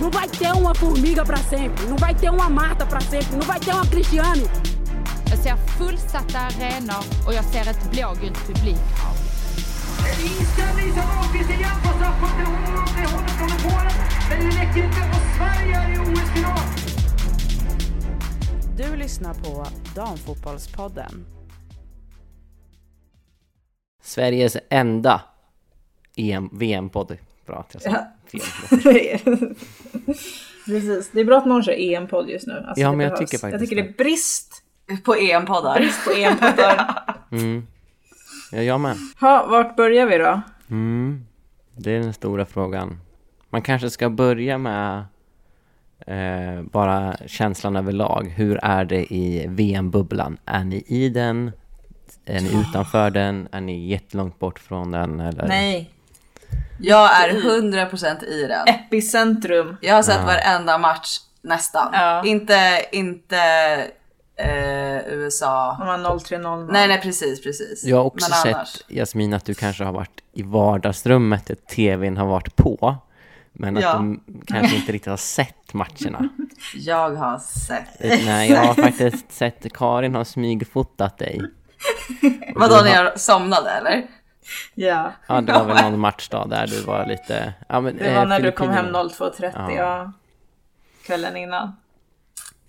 Não vai ter uma formiga para sempre, não vai ter uma Marta para sempre, não vai ter uma Cristiane. Jag ser fullsatta arenor och jag ser ett blågult publikhav. Inställning som Ahlqvist igen på straffpunkten. Hon håller det hållet från Polen. Men det räcker inte och Sverige är i OS-final. Du lyssnar på Damfotbollspodden. Sveriges enda EM, VM-podd. Bra att jag sa Ja. fel. Precis, det är bra att någon kör EM-podd just nu. Alltså, Ja, men jag tycker faktiskt Jag tycker det det. är brist, På EM-poddar. brist på EM-poddar. Mm. Ja, jag med. ha, vart börjar vi då? Mm. Det är den stora frågan. Man kanske ska börja med eh, bara känslan överlag. Hur är det i VM-bubblan? Är ni i den? Är ni utanför den? Är ni jättelångt bort från den? Eller? Nej, Jag är 100% i den. epicentrum. Jag har sett varenda match nästan. Ja. Inte, inte eh, USA. Om man 0300. Nej, nej precis, precis. Jag har också Men sett, annars. Jasmin, att du kanske har varit i vardagsrummet där tvn har varit på. Men att Ja. du kanske inte riktigt har sett matcherna. Jag har sett. Nej, jag har faktiskt sett Karin har smygfotat dig. Vadå när jag somnade eller? Ja, Ja, det var väl någon matchdag där du var lite... Ja, men, det var eh, när du kom hem Filippinerna. 02.30 Ja. ja. kvällen innan.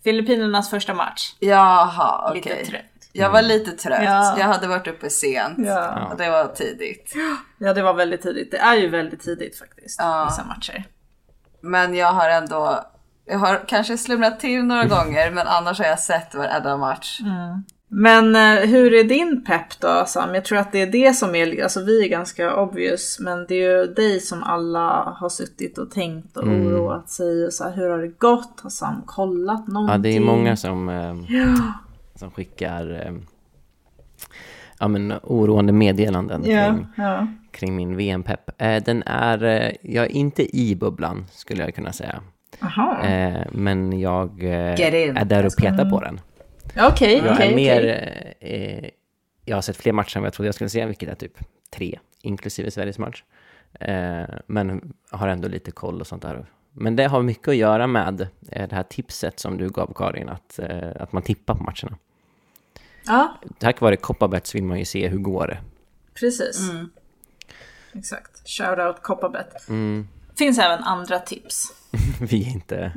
Filippinernas första match. Jaha, okej. Lite trött. Jag var lite trött. Ja. Jag hade varit uppe sent. Ja. Och det var tidigt. Ja, det var väldigt tidigt. Det är ju väldigt tidigt faktiskt, Ja. vissa matcher. Men jag har ändå, jag har kanske slumrat till några gånger men annars har jag sett varenda match. Men eh, hur är din pepp då Sam? Jag tror att det är det som är, alltså vi är ganska obvious, men det är ju dig som alla har suttit och tänkt och Mm. oroat sig. Och så här, hur har det gått? Har Sam kollat någonting? Ja, det är många som, eh, som skickar eh, ja, men, oroande meddelanden Ja, kring, ja. kring min VM-pepp. Eh, den är, jag är inte i bubblan skulle jag kunna säga. Aha. Men jag är där och petar på den. Okej, Jag okej, är mer, eh, jag har sett fler matcher än vad jag trodde jag skulle se, vilket är typ tre, inklusive Sveriges match. Eh, men har ändå lite koll och sånt där. Men det har mycket att göra med eh, det här tipset som du gav Karin, att, eh, att man tippar på matcherna. Ja, Tack vare Coppabets vill man ju se hur går det. precis. Mm. Exakt. Shoutout Coppabet. Mm. Finns även andra tips. Vi är inte...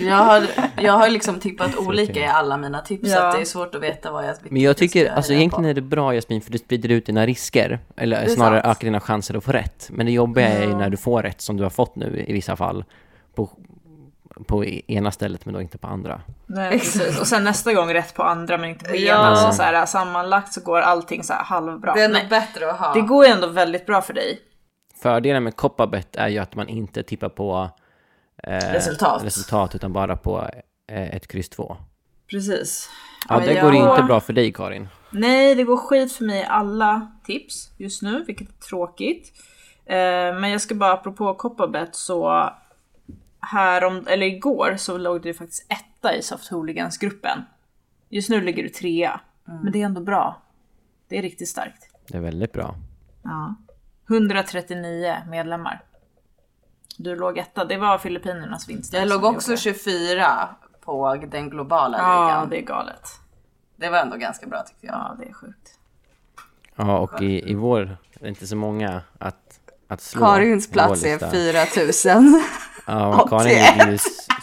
Jag har, jag har liksom tippat olika i alla mina tips så Ja. att det är svårt att veta vad jag Men jag jag tycker, alltså heja egentligen på. är det bra Jasmin, för du sprider ut dina risker. Eller snarare sant. ökar dina chanser att få rätt. Men det jobbiga är ju när du får rätt, som du har fått nu i vissa fall. På, på ena stället, men då inte på andra. Nej, precis. Och sen nästa gång rätt på andra men inte på Ja. ena. Så, så här, sammanlagt så går allting så här halvbra. Det är nog Nej, bättre att ha. det går ju ändå väldigt bra för dig. Fördelen med Coppabet är ju att man inte tippar på eh, Resultat. resultat, utan bara på eh, ett kryss 2. Precis. Ja, det jag- går inte bra för dig Karin. Nej, det går skit för mig i alla tips just nu, vilket är tråkigt. Eh, men jag ska bara, apropå Coppabet så här om, eller igår så låg du faktiskt etta i Soft Hooligans-gruppen. Just nu ligger du trea, men det är ändå bra. Det är riktigt starkt. Det är väldigt bra. Ja. 139 medlemmar. Du låg etta, det var Filippinernas vinst. Jag låg också gjorde. 24 på den globala Ja, ligan. det är galet. Det var ändå ganska bra tyckte jag. Ja, det är sjukt. Ja, och i, i vår, det är inte så många att, att slå. Karins plats är lista. 4000. Ja, Karin 81. ligger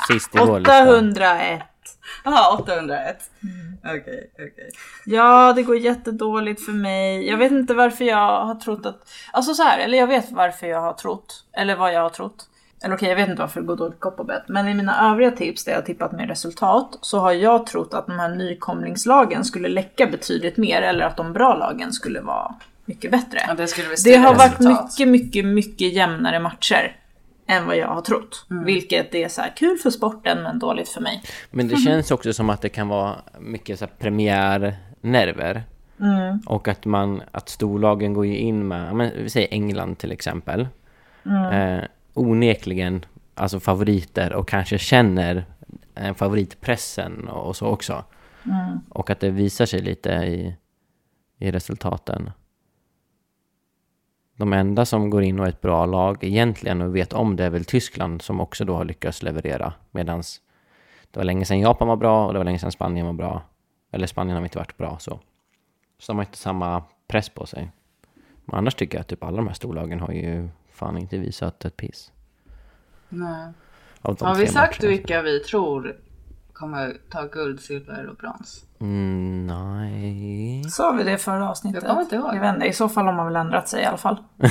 sist i vår lista. 801. Jaha, 801. Mm. Okej, okej. Ja, det går jättedåligt för mig. Jag vet inte varför jag har trott att... Alltså så här, eller jag vet varför jag har trott. Eller vad jag har trott. Eller okej, jag vet inte varför det går dåligt Coppabet. Men i mina övriga tips där jag har tippat med resultat så har jag trott att de här nykomlingslagen skulle läcka betydligt mer. Eller att de bra lagen skulle vara mycket bättre. Ja, det Det har varit resultat. mycket, mycket, mycket jämnare matcher. Än vad jag har trott. Mm. Vilket är så här kul för sporten men dåligt för mig. Men det känns också som att det kan vara mycket så här premiärnerver. Mm. Och att man, att storlagen går ju in med, men vi säger England till exempel. Mm. Eh, onekligen, alltså favoriter och kanske känner eh, favoritpressen och, och så också. Mm. Och att det visar sig lite i, i resultaten. De enda som går in och är ett bra lag egentligen och vet om det är väl Tyskland som också då har lyckats leverera. Medan det var länge sedan Japan var bra och det var länge sedan Spanien var bra. Eller Spanien har inte varit bra så. Så de har inte samma press på sig. Men annars tycker jag att typ alla de här storlagen har ju fan inte visat ett piss. Nej. Har vi sagt vilka vi tror kommer ta guld, silver och brons? Mm, nej. Sa vi det förra avsnittet? Jag kommer inte ihåg. Jag vet inte, i så fall har man väl ändrat sig i alla fall.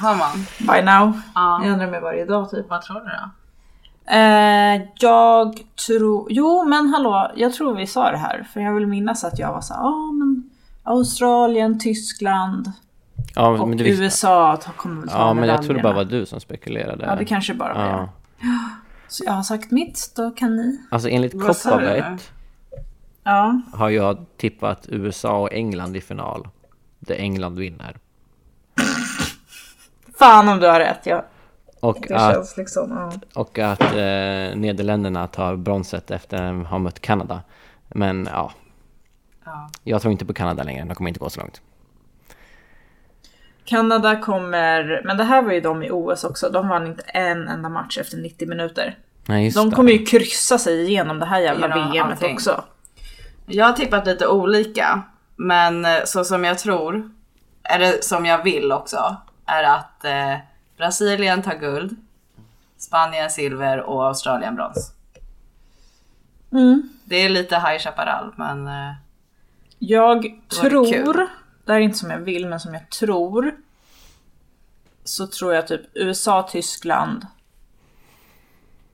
Har man? By now. Ja. Jag ändrar mig varje dag typ. Vad tror du då? Eh, jag tror, jo men hallå, jag tror vi sa det här. För jag vill minnas att jag var så ja ah, men Australien, Tyskland Ja, och men visste- USA kommer väl ta Ja, men jag tror det bara var du som spekulerade. Ja, det kanske bara var jag. Så jag har sagt mitt, då kan ni. Alltså enligt? Kopparvet Ja. har jag tippat USA och England i final. Där England vinner. Fan om du har rätt. Ja. Och Det att, känns liksom, ja. och att eh, Nederländerna tar bronset efter att ha mött Kanada. Men ja, Ja. jag tror inte på Kanada längre. De kommer inte gå så långt. Kanada kommer, men det här var ju de i OS också. De vann inte en enda match efter 90 minuter. Nej, just De det. kommer ju kryssa sig igenom det här jävla Genom VMet allting. också. Jag har tippat lite olika, men eh, så som jag tror, eller som jag vill också, är att eh, Brasilien tar guld, Spanien silver och Australien brons. Mm. Det är lite High Chaparral, men eh, Jag tror, kul. Det här är inte som jag vill men som jag tror. Så tror jag typ USA, Tyskland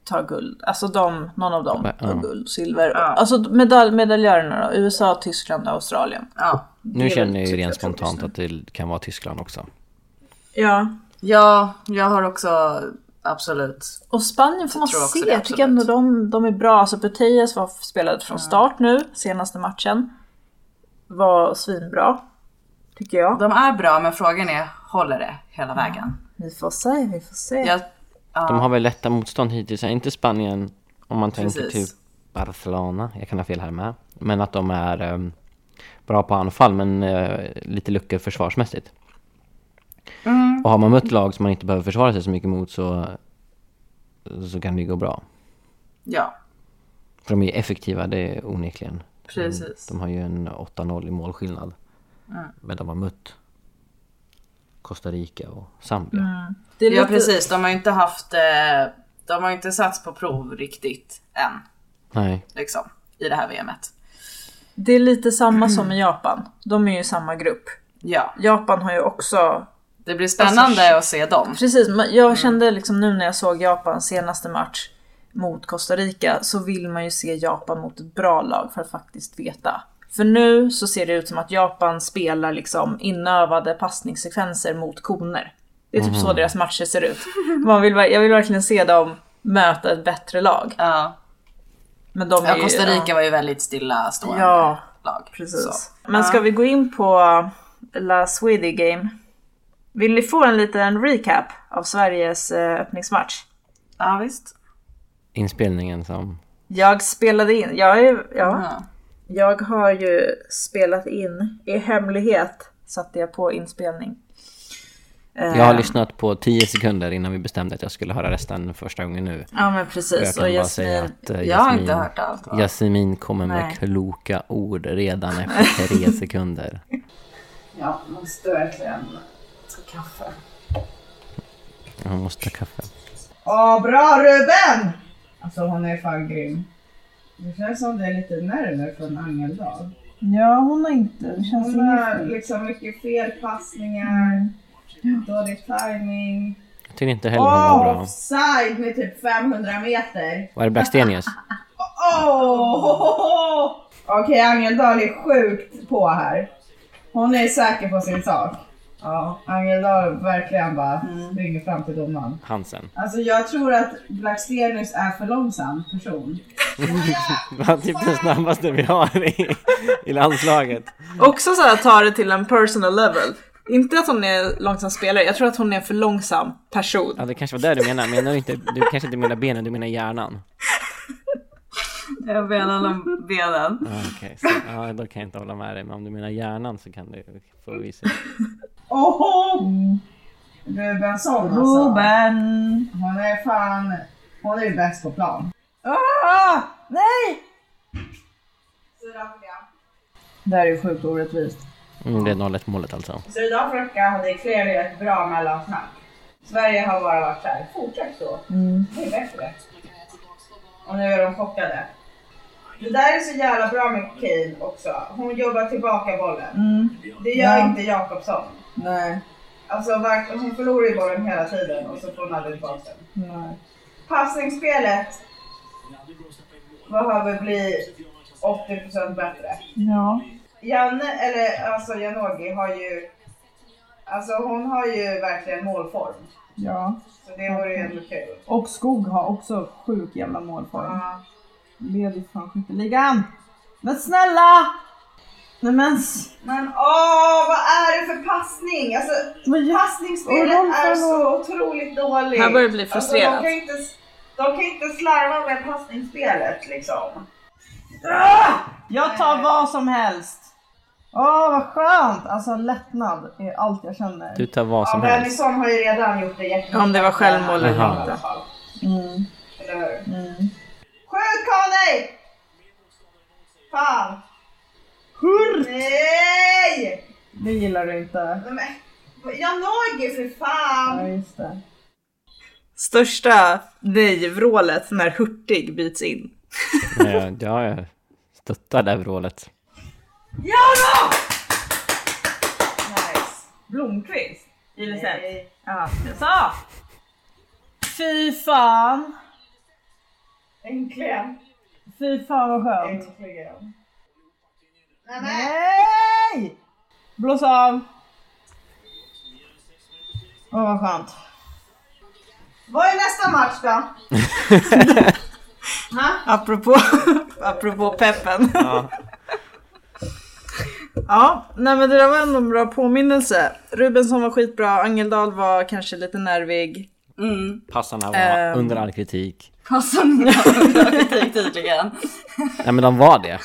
tar guld. Alltså de, någon av dem Ja. tar guld, silver. Ja. Alltså medalj, medaljörerna då. USA, Tyskland och Australien. ja. Nu känner jag ju typ rent jag spontant att det kan vara Tyskland också. Ja. Ja, jag har också absolut. Och Spanien får man också se. Jag tycker ändå de, de är bra. Alltså Putellas var spelade från start nu, senaste matchen. Var svinbra. Tycker jag. De är bra, men frågan är, håller det hela vägen? Vi får se, vi får se. Jag, ja, De har väl lätta motstånd hittills. Inte Spanien, om man tänker Precis. typ Barcelona, jag kan ha fel här med. Men att de är ehm, bra på anfall men eh, lite luckor försvarsmässigt. Mm. Och har man mött lag som man inte behöver försvara sig så mycket mot så, så kan det gå bra. ja, För de är effektiva, det är onekligen. precis. De har ju en 8-0 i målskillnad. Men de har mött Costa Rica och Zambia. Det är Ja, lite- precis. De har ju inte haft, eh, de har inte satts på prov riktigt än, Nej, liksom, i det här VMet. Det är lite samma som i Japan. De är ju i samma grupp. Ja, Japan har ju också... det blir spännande att se dem. Precis, men jag kände liksom nu när jag såg Japans senaste match mot Costa Rica så vill man ju se Japan mot ett bra lag för att faktiskt veta. För nu så ser det ut som att Japan spelar liksom inövade passningssekvenser mot koner. Det är typ så deras matcher ser ut. Man vill, jag vill verkligen se dem möta ett bättre lag. Ja. Men de är Ja, ju- Costa Rica ja. var ju väldigt stillastående Ja, lag. Precis. Så. Men ska vi gå in på La Swedish Game? Vill ni få en liten recap av Sveriges eh, öppningsmatch? Ja, visst. inspelningen som... Jag spelade in, jag, är, ja, Ja. Jag har ju spelat in i hemlighet satte jag på inspelning. Eh, Jag har lyssnat på 10 sekunder innan vi bestämde att jag skulle höra resten första gången nu. Ja men Och jag precis. kan Och bara säga Jasmin, att eh, Jag har Jasmin, inte hört allt. Va? Jasmin kommer med Nej. kloka ord redan efter tre sekunder. ja, måste verkligen ta kaffe. Jag måste ta kaffe. Åh, bra Ruben! Alltså hon är fan grym. Det känns som det är lite nerver från Angeldal. Ja, hon har inte, det känns Hon har liksom mycket felpassningar, dålig timing. Jag tycker inte heller hon var bra. Offside med typ 500 meter. Var det Blackstenius? Åh! Okej, Angeldal är sjukt på här. Hon är säker på sin sak. Ja, Angeldal verkligen bara springer fram till domaren. Hansen. Alltså jag tror att Blackstenius är för långsam person. Det var typ den snabbaste vi har i, i landslaget. Också så här ta det till en personal level. Inte att hon är långsam spelare, jag tror att hon är en för långsam person. Ja, det kanske var det du menade. Menar du inte, du kanske inte menar benen, du menar hjärnan. Jag menar om benen. Ja, okej. Så, ja, då kan jag inte hålla med dig. Men om du menar hjärnan så kan du få visa. Oho! Rubensson alltså. Ruben! Hon är fan... Hon är ju bäst på plan. Ah! Nej! Sydafrika. Det här är ju sjukt orättvist. Mm, det är 0-1 målet alltså. Sydafrika hade ett bra mellansnack. Sverige har bara varit såhär, fortsätt så. Det är bättre. Och nu är de chockade. Det där är så jävla bra med Kane också. Hon jobbar tillbaka bollen. Det gör Ja. inte Jakobsson. Nej. Alltså hon förlorar ju bollen hela tiden och så får hon aldrig tillbaka den. Nej. Passningsspelet behöver bli 80% bättre. Ja. Janne, eller alltså Janogy har ju, alltså hon har ju verkligen målform. Ja. Så det vore ju ändå kul. Och Skog har också sjuk jävla målform. Ja. Leder fan skytteligan. Men snälla! Nej men... Men åh, vad är det för passning? Alltså gör- passningsspelet är så otroligt dåligt. Här börjar bli Alltså, frustrerad. de, kan inte, de kan inte slarva med passningsspelet liksom. Ah! Jag tar vad som helst. Åh vad skönt! Alltså lättnad är allt jag känner. Du tar vad Ja, som helst. Bennison har ju redan gjort det jättebra. Om det var självmål eller Jaha. I alla fall. Mm. Eller hur? Mm. Skjut Conny! Fan! Hurr! Nej! Det gillar du inte. Men, Janogy för fan! Ja just det. Största nej-vrålet när Hurtig byts in. Ja, ja, jag stöttar det här vrålet. Ja Nice. Då! Nej. Ja, jag sa! Fy fan! Äntligen! Fy fan vad skönt. Äntligen. Nej. Nej! Blås av. Åh vad skönt. Vad är nästa match då? Apropå, apropå peppen. Ja. Ja, nej men det där var ändå en bra påminnelse. Rubensson var skitbra, Angeldal var kanske lite nervig. Mm. Passarna var Ehm. under all kritik. Passande kritik tydligen. Nej men de var det.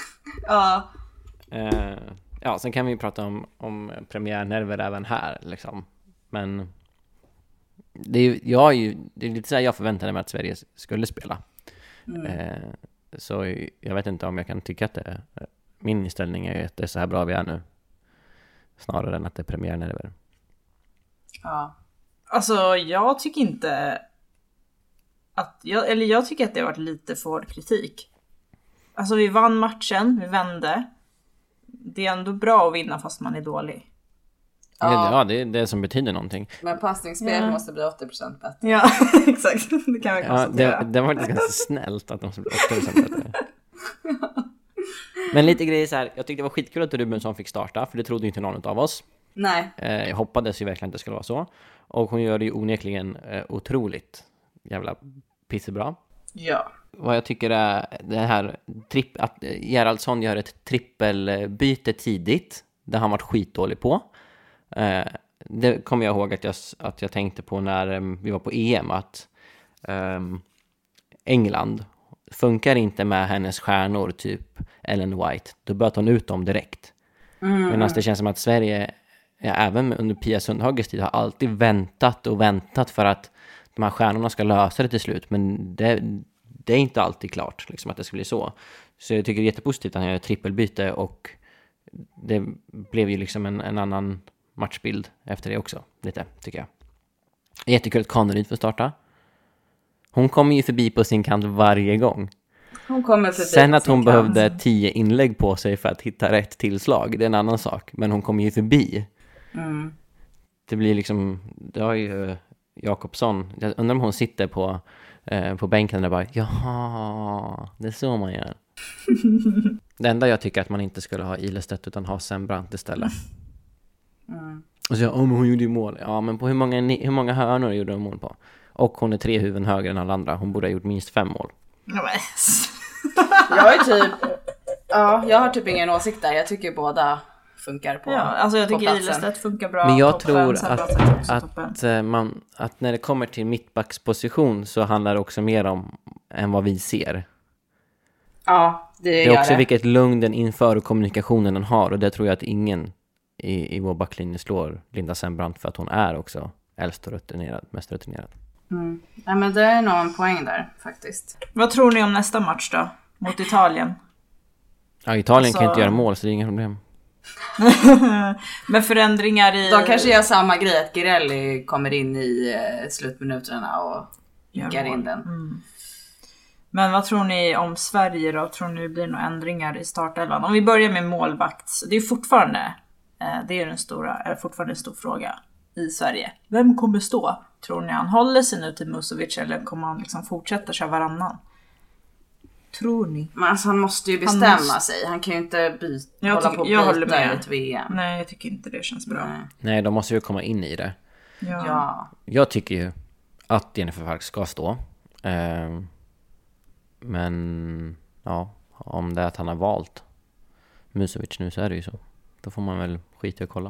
Ja. Eh, ja, sen kan vi ju prata om, om premiärnerver även här liksom. Men det är jag är ju, det är lite så jag förväntade mig att Sverige skulle spela. Eh, så jag vet inte om jag kan tycka att det, min inställning är ju att det är så här bra vi är nu. Snarare än att det är premiärnerver. ja. Alltså jag tycker inte att, jag, eller jag tycker att det har varit lite för hård kritik. Alltså vi vann matchen, vi vände. Det är ändå bra att vinna fast man är dålig. Ja, ja det är det som betyder någonting. Men passningsspel Ja. måste bli 80% bättre. Ja, exakt. Det kan vi Ja, konstatera. det, det var faktiskt ganska snällt att de skulle bli 8% bättre. Men lite grejer så här, jag tyckte det var skitkul att Rubensson fick starta, för det trodde inte någon av oss. Nej. Eh, jag hoppades ju verkligen att det skulle vara så. Och hon gör det ju onekligen eh, otroligt jävla pissebra. Ja. Vad jag tycker är det här tripp, att eh, Gerhardsson gör ett trippelbyte tidigt, det har han varit skitdålig på. Eh, det kommer jag ihåg att jag, att jag tänkte på när em, vi var på EM, att ehm, England funkar inte med hennes stjärnor, typ Ellen White, då böt hon ut dem direkt. Medan det känns som att Sverige, ja, även under Pia Sundhages tid, har alltid väntat och väntat för att de här stjärnorna ska lösa det till slut. Men det, det är inte alltid klart, liksom, att det ska bli så. Så jag tycker det är jättepositivt att han gör ett trippelbyte och det blev ju liksom en, en annan matchbild efter det också, lite, tycker jag. Jättekul att Kaneryd får starta. Hon kommer ju förbi på sin kant varje gång. Hon kommer förbi Sen att hon kant. behövde tio inlägg på sig för att hitta rätt tillslag, det är en annan sak. Men hon kommer ju förbi. Mm. Det blir liksom, det har ju Jakobsson, jag undrar om hon sitter på, eh, på bänken och bara jaha, det är så man gör. det enda jag tycker är att man inte skulle ha Ilestedt utan ha Sembrant istället. Mm. Och så, ja men hon gjorde ju mål. Ja men på hur många, hur många hörnor gjorde hon mål på? Och hon är tre huvuden högre än alla andra. Hon borde ha gjort minst fem mål. Jag är typ... Ja, jag har typ ingen åsikt där. Jag tycker båda funkar på Ja, alltså jag på tycker platsen. Ilestedt funkar bra. Men jag tror att, att, eh, man, att när det kommer till mittbacksposition så handlar det också mer om än vad vi ser. Ja, det, Det är också det. vilket lugn den inför och kommunikationen den har och det tror jag att ingen i, i vår backlinje slår Linda Sembrant för att hon är också äldst och rutinerad, mest rutinerad. Mm. Nej, men det är nog en poäng där faktiskt. Vad tror ni om nästa match då? Mot Italien? Ja, Italien kan Alltså- inte göra mål så det är inga problem. Med förändringar i... De kanske gör samma grej, att Girelli kommer in i eh, slutminuterna och nickar in den. Men vad tror ni om Sverige då? Tror ni det blir några ändringar i startelvan? Om vi börjar med målvakt. Det är fortfarande, eh, det är den stora, är fortfarande en stor fråga i Sverige. Vem kommer stå? Tror ni han håller sig nu till Musovic eller kommer han liksom fortsätta köra varannan? Tror ni? Men alltså han måste ju bestämma måste- sig. Han kan ju inte byta, Jag hålla tycker- på och jag håller byta i med. ett VM. Nej, jag tycker inte det känns bra. Nej. Nej, de måste ju komma in i det. Ja. Ja. Jag tycker ju att Jennifer Falk ska stå. Ehm, men ja, om det är att han har valt Musovic nu så är det ju så. Då får man väl skita att kolla.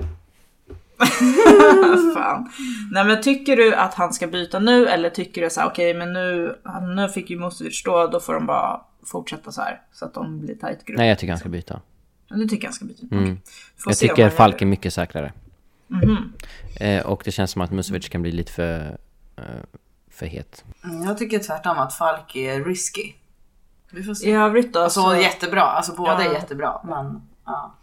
Fan. Nej men tycker du att han ska byta nu eller tycker du så här, okej men nu, han- nu fick ju Musovic stå, då får de bara fortsätta så här så att de blir tight grupp. Nej, jag tycker han ska byta. Ja, Du tycker han ska byta? Mm. Jag tycker Falk är mycket säkrare. Mhm. Eh, och det känns som att Musovic kan bli lite för, eh, för het. Mm, Jag tycker tvärtom att Falk är risky. Vi får se. I övrigt då Alltså så jättebra, alltså båda Ja. är jättebra. Men ja.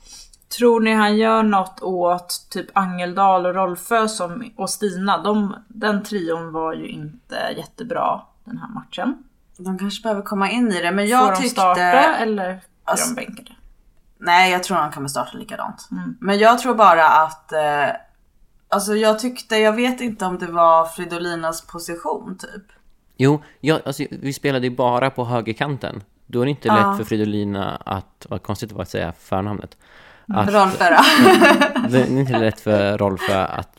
Tror ni han gör något åt typ Angeldal och Rolfö som, och Stina? De, den trion var ju inte jättebra den här matchen. De kanske behöver komma in i det. Men Får jag de tyckte... starta eller blir Alltså- de bänkade? Nej, jag tror han kommer starta likadant. Mm. Men jag tror bara att... Eh, alltså jag tyckte, jag vet inte om det var Fridolinas position typ. Jo, jag, alltså, vi spelade ju bara på högerkanten. Då är det inte Ja. lätt för Fridolina att, vad konstigt det var att säga förnamnet. Att, då. det är inte lätt för Rolfö att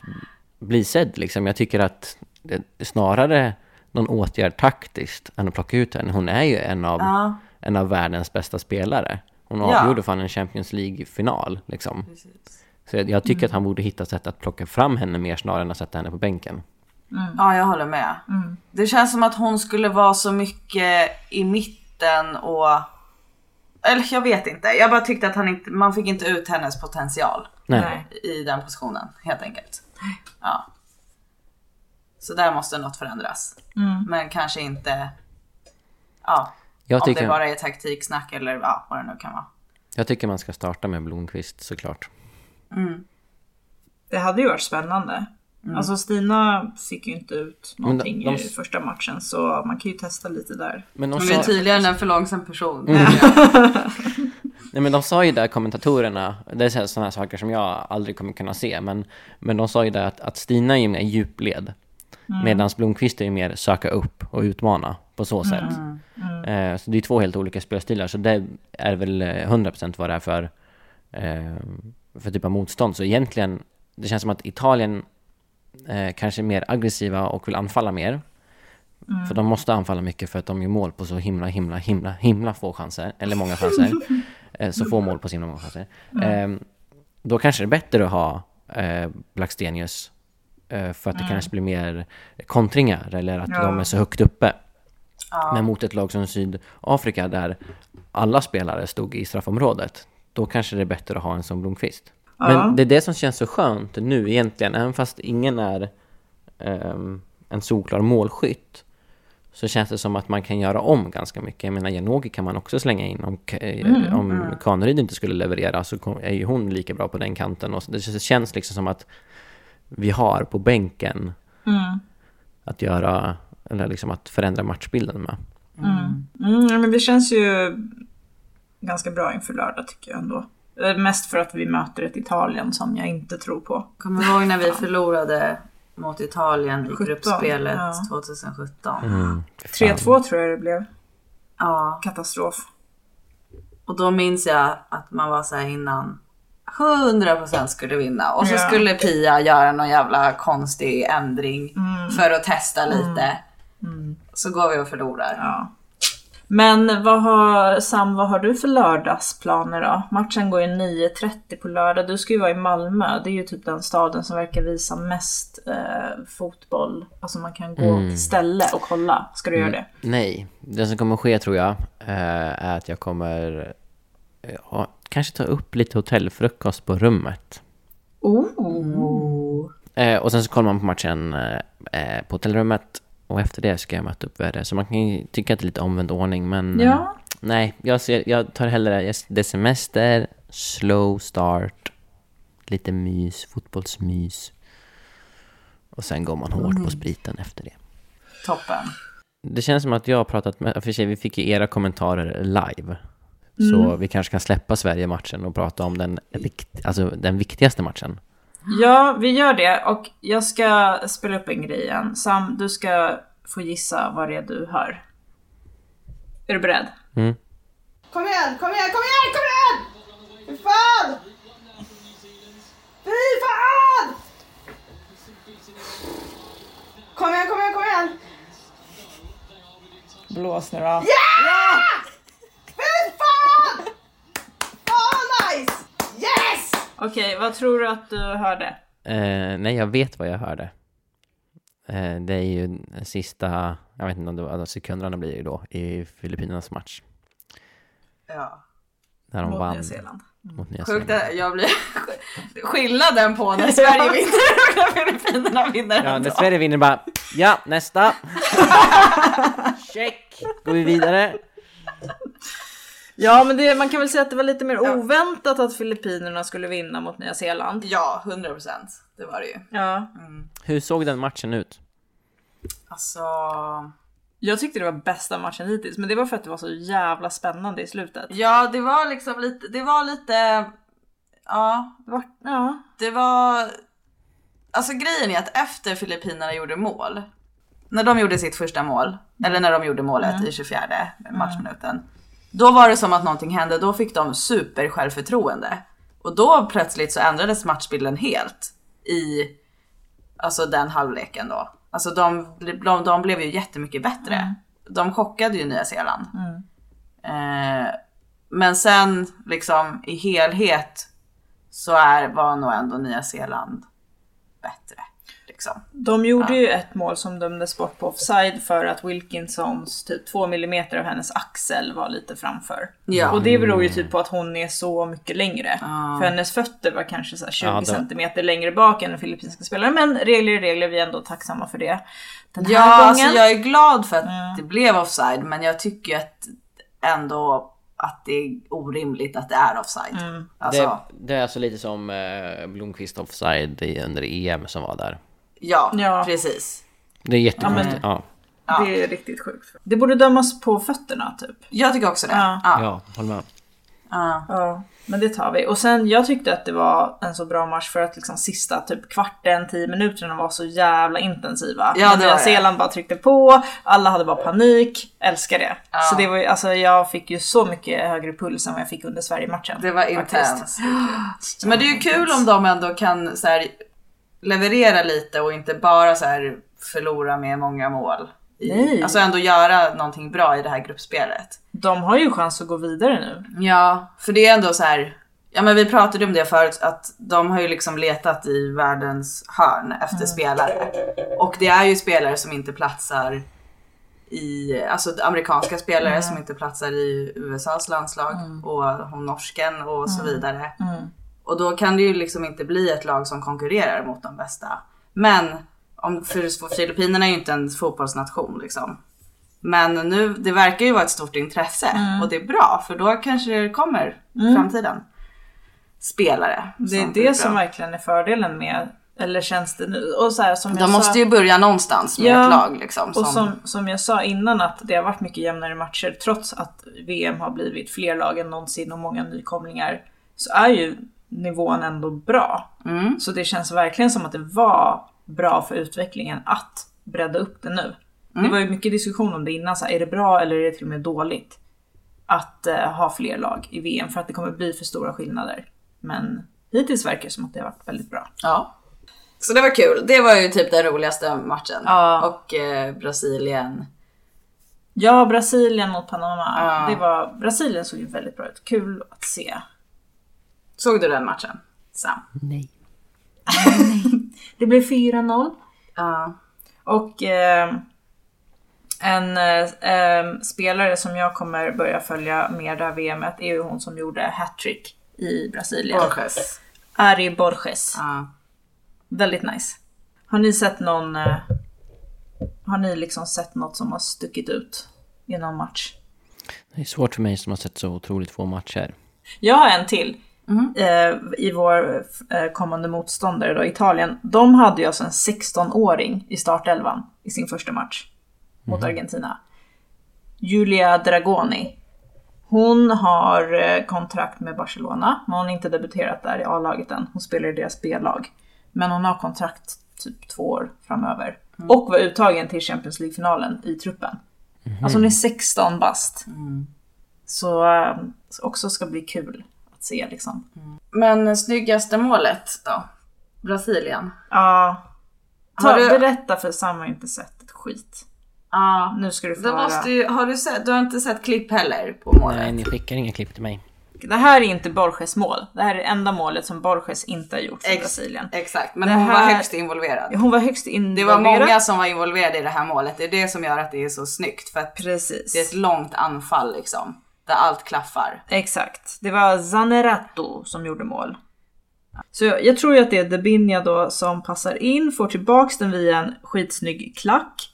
bli sedd liksom. Jag tycker att det är snarare någon åtgärd taktiskt än att plocka ut henne. Hon är ju en av, ja, en av världens bästa spelare. Hon Ja. avgjorde fan en Champions League-final liksom. Så jag, jag tycker att han borde hitta sätt att plocka fram henne mer snarare än att sätta henne på bänken. ja, jag håller med. Det känns som att hon skulle vara så mycket i mitten och... Eller jag vet inte. Jag bara tyckte att han inte, man fick inte ut hennes potential Nej. I den positionen helt enkelt. Ja. Så där måste något förändras. Mm. Men kanske inte... Ja, Jag om det tycker, bara är taktiksnack eller ja, vad det nu kan vara. jag tycker man ska starta med Blomqvist såklart. Mm. Det hade ju varit spännande. Alltså Stina fick ju inte ut Men de- någonting de- i första matchen så man kan ju testa lite där. Men de Hon är sa, tydligen en för långsam person. nej, men de sa ju där, kommentatorerna, det är sådana saker som jag aldrig kommer kunna se, men, men de sa ju där att, att Stina är ju mer djupled, medan Blomqvist är ju mer söka upp och utmana på så sätt. Eh, så det är två helt olika spelstilar, så det är väl eh, 100% vad det är för, eh, för typ av motstånd. Så egentligen, det känns som att Italien eh, kanske mer aggressiva och vill anfalla mer. För de måste anfalla mycket för att de gör mål på så himla, himla, himla, himla få chanser. Eller många chanser. eh, så få mål på så himla många chanser. Eh, då kanske det är bättre att ha eh, Blackstenius. Eh, för att det kanske blir mer kontringar eller att Ja. de är så högt uppe. Men mot ett lag som Sydafrika där alla spelare stod i straffområdet. Då kanske det är bättre att ha en som Blomqvist. Ja. Men det är det som känns så skönt nu egentligen, även fast ingen är ehm, en solklar målskytt. Så känns det som att man kan göra om ganska mycket. Jag menar, Janogy kan man också slänga in. Om, eh, om Kaneryd inte skulle leverera så är ju hon lika bra på den kanten. Och det känns liksom som att vi har på bänken Mm. att göra, eller liksom att förändra matchbilden med. Mm, men det känns ju ganska bra inför lördag tycker jag ändå. Eh, Mest för att vi möter ett Italien som jag inte tror på. Kommer du ihåg när vi förlorade mot Italien i 17, gruppspelet ja. 2017? Mm. Fy fan. 3-2 tror jag det blev. Ja, Katastrof. och då minns jag att man var så här innan 100% skulle vinna och så skulle Pia göra någon jävla konstig ändring Mm. för att testa lite. Så går vi och förlorar. Ja. Men vad har, Sam, vad har du för lördagsplaner då? Matchen går ju 9.30 på lördag. Du ska ju vara i Malmö. Det är ju typ den staden som verkar visa mest eh, fotboll. Alltså man kan gå Mm. till ställe och kolla. Ska du göra det? Nej, det som kommer ske tror jag eh, är att jag kommer eh, ja, kanske ta upp lite hotellfrukost på rummet. Oh. Eh, och sen så kollar man på matchen på hotellrummet och efter det ska jag möta upp värde. Så man kan ju tycka att det är lite omvänd ordning men eh, Ja. nej, jag, ser, jag tar hellre, jag- det är semester, slow start, lite mys, fotbollsmys. Och sen går man hårt på spriten efter det. Toppen. Det känns som att jag har pratat med, för sig, vi fick ju era kommentarer live. Så vi kanske kan släppa Sverige-matchen och prata om den, alltså den viktigaste matchen. Ja, vi gör det. Och jag ska spela upp en grej igen. Sam, du ska få gissa vad det är du hör. Är du beredd? Mm. Kom igen, kom igen, kom igen, kom igen! Fy fan! Fy fan! Kom igen, kom igen, kom igen! Blås nu då. Ja! Fy fan! Fan nice! Okej, vad tror du att du hörde? Eh, nej, jag vet vad jag hörde. Eh, det är ju den sista, jag vet inte om det var, alltså sekunderna blir ju då, i Filippinernas match. Ja. När de Mot vann Nya Zeeland. mot Nya Sjukt Zeeland. att jag blir... Skillnaden på när Sverige vinner och när Filippinerna vinner. Ja, när Sverige vinner bara, ja, nästa! Check! Går vi vidare? Ja, men det, man kan väl säga att det var lite mer oväntat att Filippinerna skulle vinna mot Nya Zeeland. Ja, 100 procent. Det var det ju. Ja. Hur såg den matchen ut? Alltså... Jag tyckte det var bästa matchen hittills, men det var för att det var så jävla spännande i slutet. Ja, det var liksom lite... Det var lite... Ja, Det var, ja. det var... Alltså grejen är att efter Filippinerna gjorde mål, när de gjorde sitt första mål, eller när de gjorde målet i 24 matchminuten, då var det som att någonting hände. Då fick de super självförtroende. Och då plötsligt så ändrades matchbilden helt i alltså den halvleken då. Alltså de, de, de blev ju jättemycket bättre. De chockade ju Nya Zeeland. Eh, men sen liksom i helhet så är, var nog ändå Nya Zeeland bättre. Liksom. De gjorde ju ett mål som dömdes bort på offside för att Wilkinsons typ 2 mm av hennes axel var lite framför. Ja. Och det beror ju typ på att hon är så mycket längre. Ja. För hennes fötter var kanske så här 20 Ja, centimeter längre bak än den filippinska spelaren. Men regler är regler, vi är ändå tacksamma för det. Den här Ja, gången. alltså jag är glad för att det blev offside, men jag tycker att ändå att det är orimligt att det är offside. Alltså, Det, det är alltså lite som eh, Blomqvist offside under EM som var där. Ja, Ja. precis. Det är jättekonstigt. Ja, Ja. Det är riktigt sjukt. Det borde dömas på fötterna typ. Jag tycker också det. Ja. Ja. ja. håll med. Ja. Ja, men det tar vi. Och sen jag tyckte att det var en så bra match för att liksom sista typ kvarten, tio minuterna var så jävla intensiva. Ja, När det Nya. Zeeland bara tryckte på, alla hade bara panik, älskar det. Så det var alltså jag fick ju så mycket högre puls än vad jag fick under Sverige-matchen. Det var intensivt. Men det är ju kul om de ändå kan så här, leverera lite och inte bara så här, förlora med många mål. Nej. Alltså ändå göra någonting bra i det här gruppspelet. De har ju chans att gå vidare nu. Ja, för det är ändå så här. Ja men vi pratade om det förut att de har ju liksom letat i världens hörn efter spelare. Och det är ju spelare som inte platsar i, alltså amerikanska spelare som inte platsar i USAs landslag och hon norsken och så vidare. Och då kan det ju liksom inte bli ett lag som konkurrerar mot de bästa. Men om, för Filippinerna är ju inte en fotbollsnation liksom. Men nu, det verkar ju vara ett stort intresse och det är bra för då kanske det kommer i framtiden spelare. Det är som det blir som verkligen är fördelen med, eller känns det nu? Och så här, som De måste sa, ju börja någonstans med Ja, ett lag liksom. Och som, som jag sa innan att det har varit mycket jämnare matcher trots att VM har blivit fler lag än någonsin och många nykomlingar. Så är ju nivån ändå bra. Mm. Så det känns verkligen som att det var bra för utvecklingen att bredda upp det nu. Mm. Det var ju mycket diskussion om det innan, så här, är det bra eller är det till och med dåligt? Att eh, ha fler lag i VM för att det kommer bli för stora skillnader. Men hittills verkar det som att det har varit väldigt bra. Ja. Så det var kul. Det var ju typ den roligaste matchen. Ja. Och eh, Brasilien Ja, Brasilien mot Panama. Ja. Det var, Brasilien såg ju väldigt bra ut. Kul att se. Såg du den matchen? Sam? Nej. Det blev 4-0. Ja. Och eh, en eh, eh, spelare som jag kommer börja följa mer det här VMet är ju hon som gjorde hattrick i Brasilien. Borges. Ari Borges. Ja. Väldigt nice. Har ni sett någon... Eh, har ni liksom sett något som har stuckit ut i någon match? Det är svårt för mig som har sett så otroligt få matcher. Jag har en till. Eh, I vår eh, kommande motståndare då, Italien. De hade ju alltså en 16-åring i startelvan i sin första match mot Argentina. Julia Dragoni. Hon har eh, kontrakt med Barcelona, men hon har inte debuterat där i A-laget än. Hon spelar i deras B-lag. Men hon har kontrakt typ två år framöver. Och var uttagen till Champions League-finalen i truppen. Alltså hon är 16 bast. Så eh, också ska bli kul att se liksom. Men snyggaste målet då? Brasilien? Ja. Ta, Har du- Berätta för Sam har inte sett ett skit. Ja. Nu ska du få Det höra. måste ju, har du sett, du har inte sett klipp heller på målet? Nej, ni skickar inga klipp till mig. Det här är inte Borges mål. Det här är enda målet som Borges inte har gjort för Ex- Brasilien. Exakt, men Det hon var här- högst involverad. Hon var högst Det involverad. var många som var involverade i det här målet. Det är det som gör att det är så snyggt. För att Precis. det är ett långt anfall liksom. Där allt klaffar. Exakt. Det var Zanerato som gjorde mål. Så jag, jag tror ju att det är Debinja då som passar in, får tillbaks den via en skitsnygg klack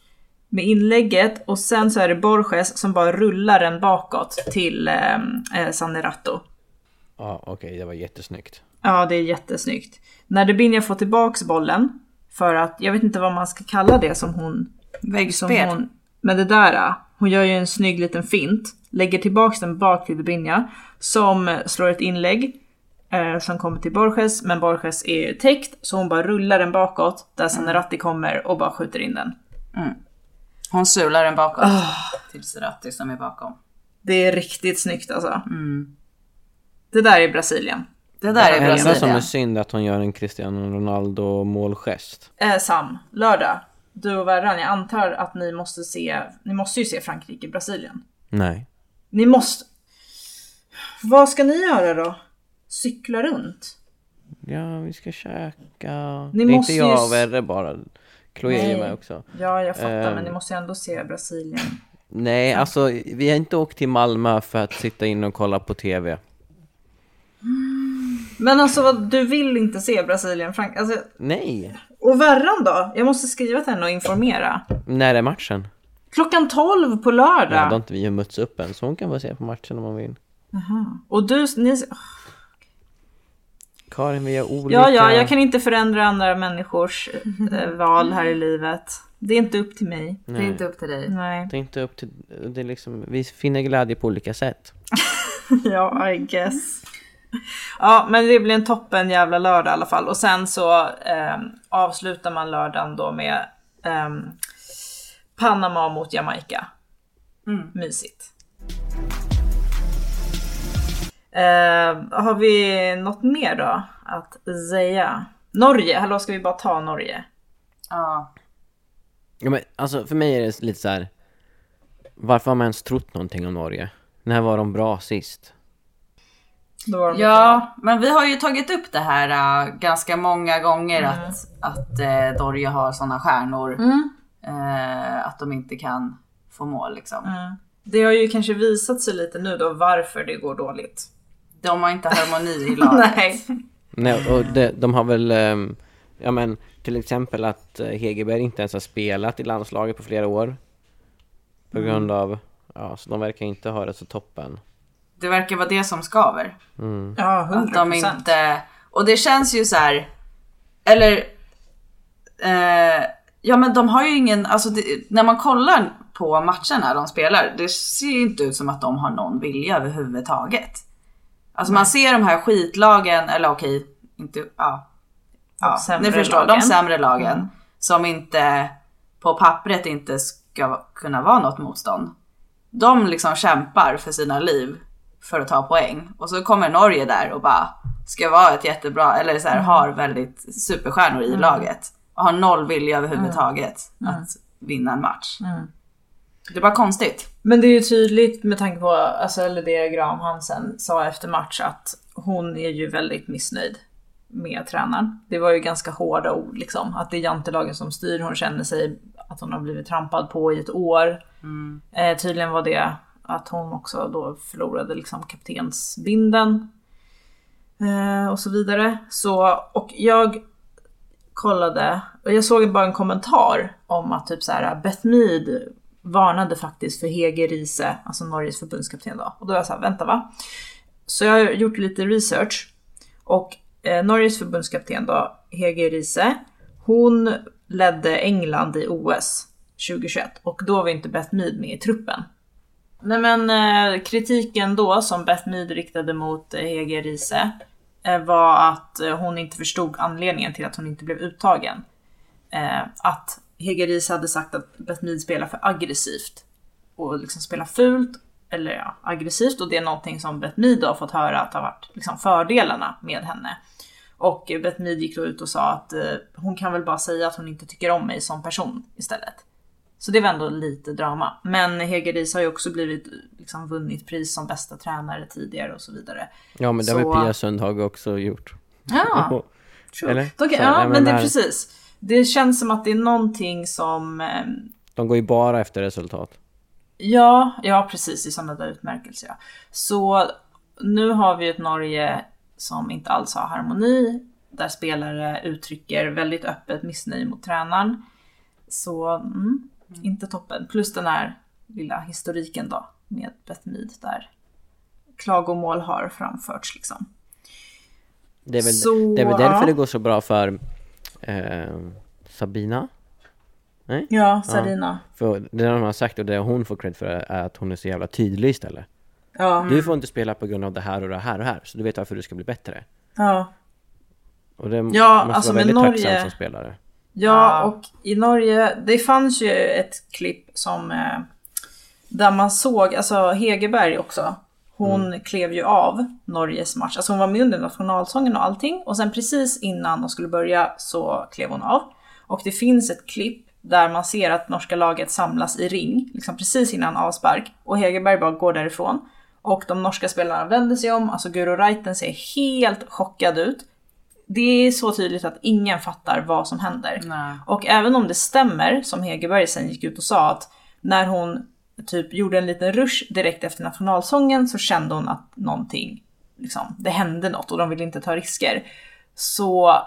med inlägget och sen så är det Borges som bara rullar den bakåt till eh, eh, Zanerato. Ja, okej, det var jättesnyggt. Ja, det är jättesnyggt. När Debinja får tillbaks bollen, för att jag vet inte vad man ska kalla det som hon... Som Väggspel. hon men det där, hon gör ju en snygg liten fint, lägger tillbaks den bak till Debinja, som slår ett inlägg eh, som kommer till Borges, men Borges är täckt, så hon bara rullar den bakåt, där Saneratti kommer och bara skjuter in den. Hon sular den bakåt. Ah. Till Serati som är bakom. Det är riktigt snyggt alltså. Det där är Brasilien. Det där Det är enda som är Brasilien. synd är att hon gör en Cristiano Ronaldo målgest. Eh, Sam, lördag. Du och Verran, jag antar att ni måste se, ni måste ju se Frankrike-Brasilien. Nej. Ni måste... Vad ska ni göra då? Cykla runt? Ja, vi ska käka. Ni det är måste inte jag och Verre bara. Chloé är ju med också. Ja, jag fattar, Ehm. men ni måste ju ändå se Brasilien. Nej, alltså vi har inte åkt till Malmö för att sitta in och kolla på TV. Men alltså, du vill inte se Brasilien, Frank... Alltså, Nej. och Verran då? Jag måste skriva till henne och informera. När är matchen? Klockan 12 på lördag! Ja, då har inte vi mötts upp än, så hon kan bara se på matchen om hon vill. Och du, ni... Karin, vi har olika... Ja, ja, jag kan inte förändra andra människors eh, val här i livet. Det är inte upp till mig. Det är inte upp till dig. Nej. Det är inte upp till... Det är liksom, vi finner glädje på olika sätt. ja, I guess. Ja, men det blir en toppen jävla lördag i alla fall. Och sen så ehm, avslutar man lördagen då med ehm, Panama mot Jamaica. Mysigt. Ehm, har vi något mer då att säga? Norge, hallå ska vi bara ta Norge? Ja. Ja, men alltså för mig är det lite så här. Varför har man ens trott någonting om Norge? När var de bra sist? Då var de Ja, men vi har ju tagit upp det här äh, ganska många gånger att, att äh, Norge har sådana stjärnor. Äh, att de inte kan få mål liksom. Det har ju kanske visat sig lite nu då varför det går dåligt. De har inte harmoni i laget. Nej. Nej, och det, de har väl... ehm, ja men till exempel att eh, Hegerberg inte ens har spelat i landslaget på flera år. På grund av... Ja, så de verkar inte ha det så toppen. Det verkar vara det som skaver. Ja, Att 100 de inte... Och det känns ju så här. Eller... Eh, ja men de har ju ingen, alltså det, när man kollar på matcherna de spelar, det ser ju inte ut som att de har någon vilja överhuvudtaget. Alltså man ser de här skitlagen, eller okej, inte, ja. ja ni förstår, lagen. Mm. de sämre lagen. Som inte, på pappret inte ska kunna vara något motstånd. De liksom kämpar för sina liv för att ta poäng. Och så kommer Norge där och bara ska vara ett jättebra, eller så här, har väldigt superstjärnor i laget. Och har noll vilja överhuvudtaget att vinna en match. Det var konstigt. Men det är ju tydligt med tanke på, alltså, eller det Graham Hansen sa efter match att hon är ju väldigt missnöjd med tränaren. Det var ju ganska hårda ord liksom. Att det är jantelagen som styr. Hon känner sig att hon har blivit trampad på i ett år. Eh, tydligen var det att hon också då förlorade liksom kaptensbinden. Eh, och så vidare. Så, och jag kollade, och jag såg bara en kommentar om att typ så här Beth Mead varnade faktiskt för Hege Riise, alltså Norges förbundskapten då. Och då var jag såhär, vänta va? Så jag har gjort lite research. Och eh, Norges förbundskapten då, Hege Riise, hon ledde England i OS 2021 och då var inte Beth Mead med i truppen. Nej men eh, kritiken då som Beth Mead riktade mot eh, Hege Riise Eh, var att eh, hon inte förstod anledningen till att hon inte blev uttagen. Eh, att Hegeris hade sagt att Beth spelar för aggressivt och liksom spelar fult eller ja, aggressivt och det är någonting som Beth har fått höra att har varit liksom fördelarna med henne. Och eh, Beth gick då ut och sa att hon kan väl bara säga att hon inte tycker om mig som person istället. Så det var ändå lite drama. Men Hege Riise har ju också blivit liksom vunnit pris som bästa tränare tidigare och så vidare. Ja, men det har väl Pia Sundhage också gjort. Ja. Eller? Okej, Så, ja men det är precis. Det känns som att det är någonting som ehm, De går ju bara efter resultat. Ja, ja precis i sådana där utmärkelser. Ja. Så nu har vi ett Norge som inte alls har harmoni, där spelare uttrycker väldigt öppet missnöje mot tränaren. Så mm, inte toppen. Plus den här lilla historiken då med Beth Mead där klagomål har framförts liksom. Det är väl, Så, det är väl därför ja. det går så bra för eh, Sabina? Nej? Ja, Sarina. För det de har sagt och det hon får cred för är att hon är så jävla tydlig istället. Ja. Du får inte spela på grund av det här och det här och här, så du vet varför du ska bli bättre. ja. Och det Ja, måste alltså vara väldigt Norge- tacksamt som spelare. Ja, och i Norge, det fanns ju ett klipp som eh, där man såg, alltså Hegerberg också, hon klev ju av Norges match. Alltså hon var med under nationalsången och allting och sen precis innan de skulle börja så klev hon av. Och det finns ett klipp där man ser att norska laget samlas i ring, liksom precis innan avspark och Hegerberg bara går därifrån. Och de norska spelarna vänder sig om, alltså Guro Reiten ser helt chockad ut. Det är så tydligt att ingen fattar vad som händer. Nej. Och även om det stämmer, som Hegerberg sen gick ut och sa, att när hon typ gjorde en liten rush direkt efter nationalsången så kände hon att någonting, liksom, det hände något och de ville inte ta risker. Så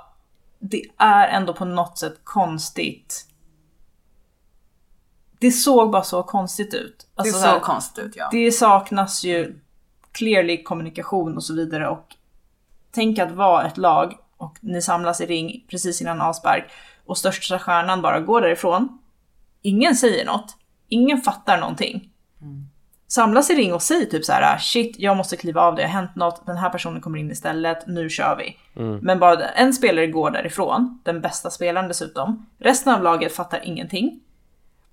det är ändå på något sätt konstigt. Det såg bara så konstigt ut. Det Alltså, såg så konstigt ut ja. det saknas ju clearly kommunikation och så vidare och tänk att vara ett lag och ni samlas i ring precis innan avspark och största stjärnan bara går därifrån. Ingen säger något. Ingen fattar någonting. Samlas i ring och säger typ så här: shit, jag måste kliva av, det har hänt något, den här personen kommer in istället, nu kör vi. Men bara en spelare går därifrån, den bästa spelaren dessutom. Resten av laget fattar ingenting.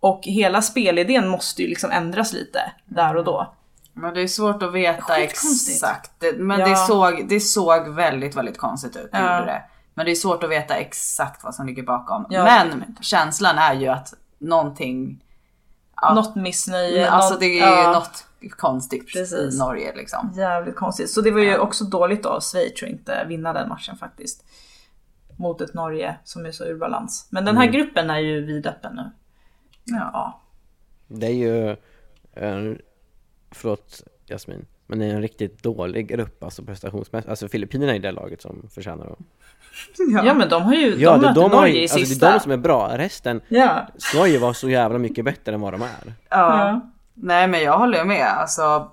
Och hela spelidén måste ju liksom ändras lite där och då. Men det är svårt att veta exakt. Men Ja. det, såg, det såg väldigt, väldigt konstigt ut. det Ja. det. Men det är svårt att veta exakt vad som ligger bakom. Ja, men känslan är ju att någonting... Ja, Något missnöje. alltså något- det är ju ja. något konstigt Precis. i Norge liksom. Jävligt konstigt. Så det var ju också dåligt av Schweiz att inte vinna den matchen faktiskt. Mot ett Norge som är så ur balans. Men den här gruppen är ju vidöppen nu. Ja. Det är ju, förlåt Jasmin, men det är en riktigt dålig grupp alltså prestationsmässigt. Alltså Filippinerna är det laget som förtjänar att... Ja. men de har ju, Ja, de det, möter de har Norge ju, i alltså det sista. är de som är bra, resten Ja. ska ju vara så jävla mycket bättre än vad de är. Ja. Ja. Nej men jag håller med. Alltså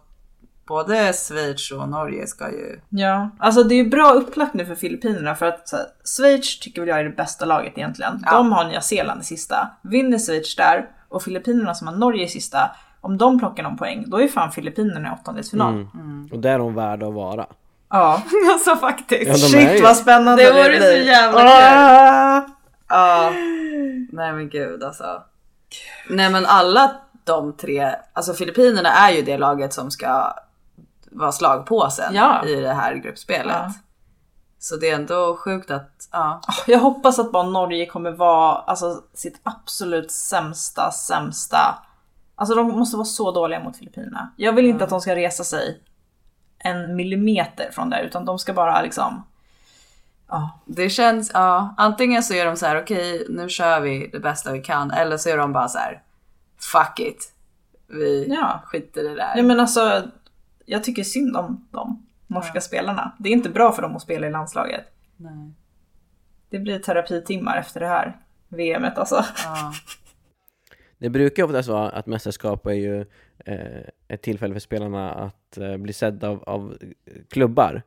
både Schweiz och Norge ska ju... ja. Alltså det är ju bra upplagt nu för Filippinerna för att så här, Schweiz tycker väl jag är det bästa laget egentligen. Ja. De har Nya Zeeland i sista. Vinner Schweiz där och Filippinerna som har Norge i sista. Om de plockar någon poäng, då är fan Filippinerna i åttondelsfinal. Mm. Och där är de värda att vara. Ja. alltså faktiskt. Ja, Shit ju- vad spännande Det vore så blir. jävla kul. Ah! Ja. Nej men gud alltså. Nej men alla de tre, alltså Filippinerna är ju det laget som ska vara slagpåsen Ja. i det här gruppspelet. Ja. Så det är ändå sjukt att, ja. Jag hoppas att bara Norge kommer vara alltså, sitt absolut sämsta, sämsta Alltså de måste vara så dåliga mot Filippinerna. Jag vill inte att de ska resa sig en millimeter från där utan de ska bara liksom... Ja, Det känns, ja, antingen så är de så här: okej nu kör vi det bästa vi kan, eller så är de bara så här: fuck it. Vi Ja. skiter i det där. Nej men alltså, jag tycker synd om de norska spelarna. Det är inte bra för dem att spela i landslaget. Nej. Det blir terapitimmar efter det här VMet alltså. Ja. Det brukar oftast vara att mästerskap är ju eh, ett tillfälle för spelarna att eh, bli sedda av, av klubbar.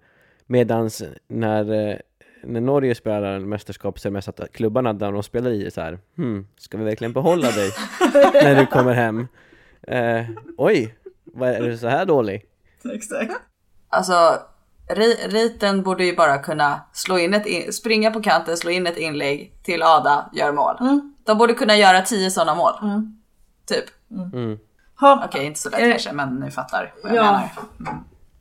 Medans när, eh, när Norge spelar mästerskap så är det mest att klubbarna där de spelar i är så här, hmm, ska vi verkligen behålla dig när du kommer hem? Eh, oj, vad är du så här dålig? Exakt. Alltså, riten borde ju bara kunna slå in ett in- springa på kanten, slå in ett inlägg till Ada, gör mål. De borde kunna göra tio sådana mål. Typ. Mm, Okej, inte så lätt Eh, kanske, men ni fattar vad jag ja. menar.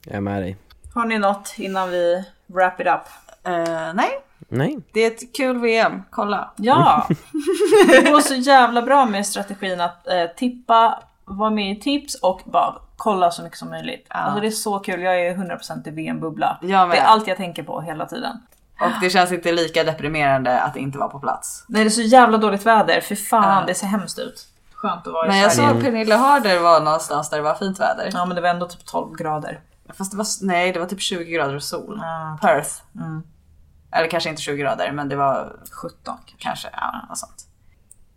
jag är med dig. Har ni något innan vi wrap it up? Eh, nej, Nej, det är ett kul VM. Kolla. Ja! Det går så jävla bra med strategin att eh, tippa, vara med i tips och bara kolla så mycket som möjligt. Alltså det är så kul, jag är 100% i VM-bubbla. Det är allt jag tänker på hela tiden. Och det känns inte lika deprimerande att inte vara på plats. Nej det är så jävla dåligt väder, för fan Ja. det ser hemskt ut. Skönt att vara i Men jag Sverige. såg Pernilla Harder var någonstans där det var fint väder. Ja men det var ändå typ 12 grader. Fast det var, nej, det var typ 20 grader och sol. Ja. Perth. Mm. Eller kanske inte 20 grader, men det var 17 kanske. kanske, ja, något sånt.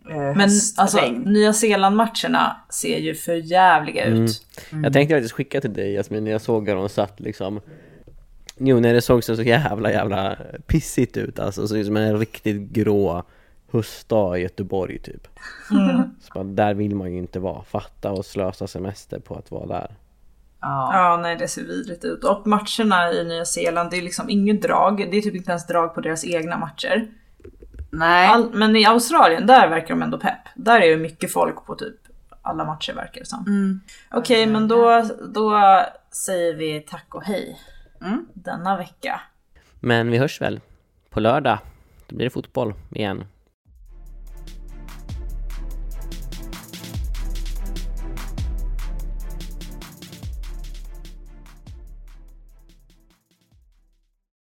Eh, Men alltså. Nya Zeeland-matcherna ser ju för jävliga ut. jag tänkte faktiskt skicka till dig Jasmin när jag såg hur de satt liksom Jo, när det såg så så jävla jävla pissigt ut alltså, såg ut som en riktigt grå höstdag i Göteborg typ Så bara, där vill man ju inte vara, fatta och slösa semester på att vara där Ja. Ja, nej det ser vidrigt ut. Och matcherna i Nya Zeeland, det är liksom ingen drag. Det är typ inte ens drag på deras egna matcher. Nej, All, men i Australien, där verkar de ändå pepp. Där är det mycket folk på typ alla matcher verkar det som. Mm. Okej, men då, då säger vi tack och hej. Mm. Denna vecka. Men vi hörs väl på lördag, då blir det fotboll igen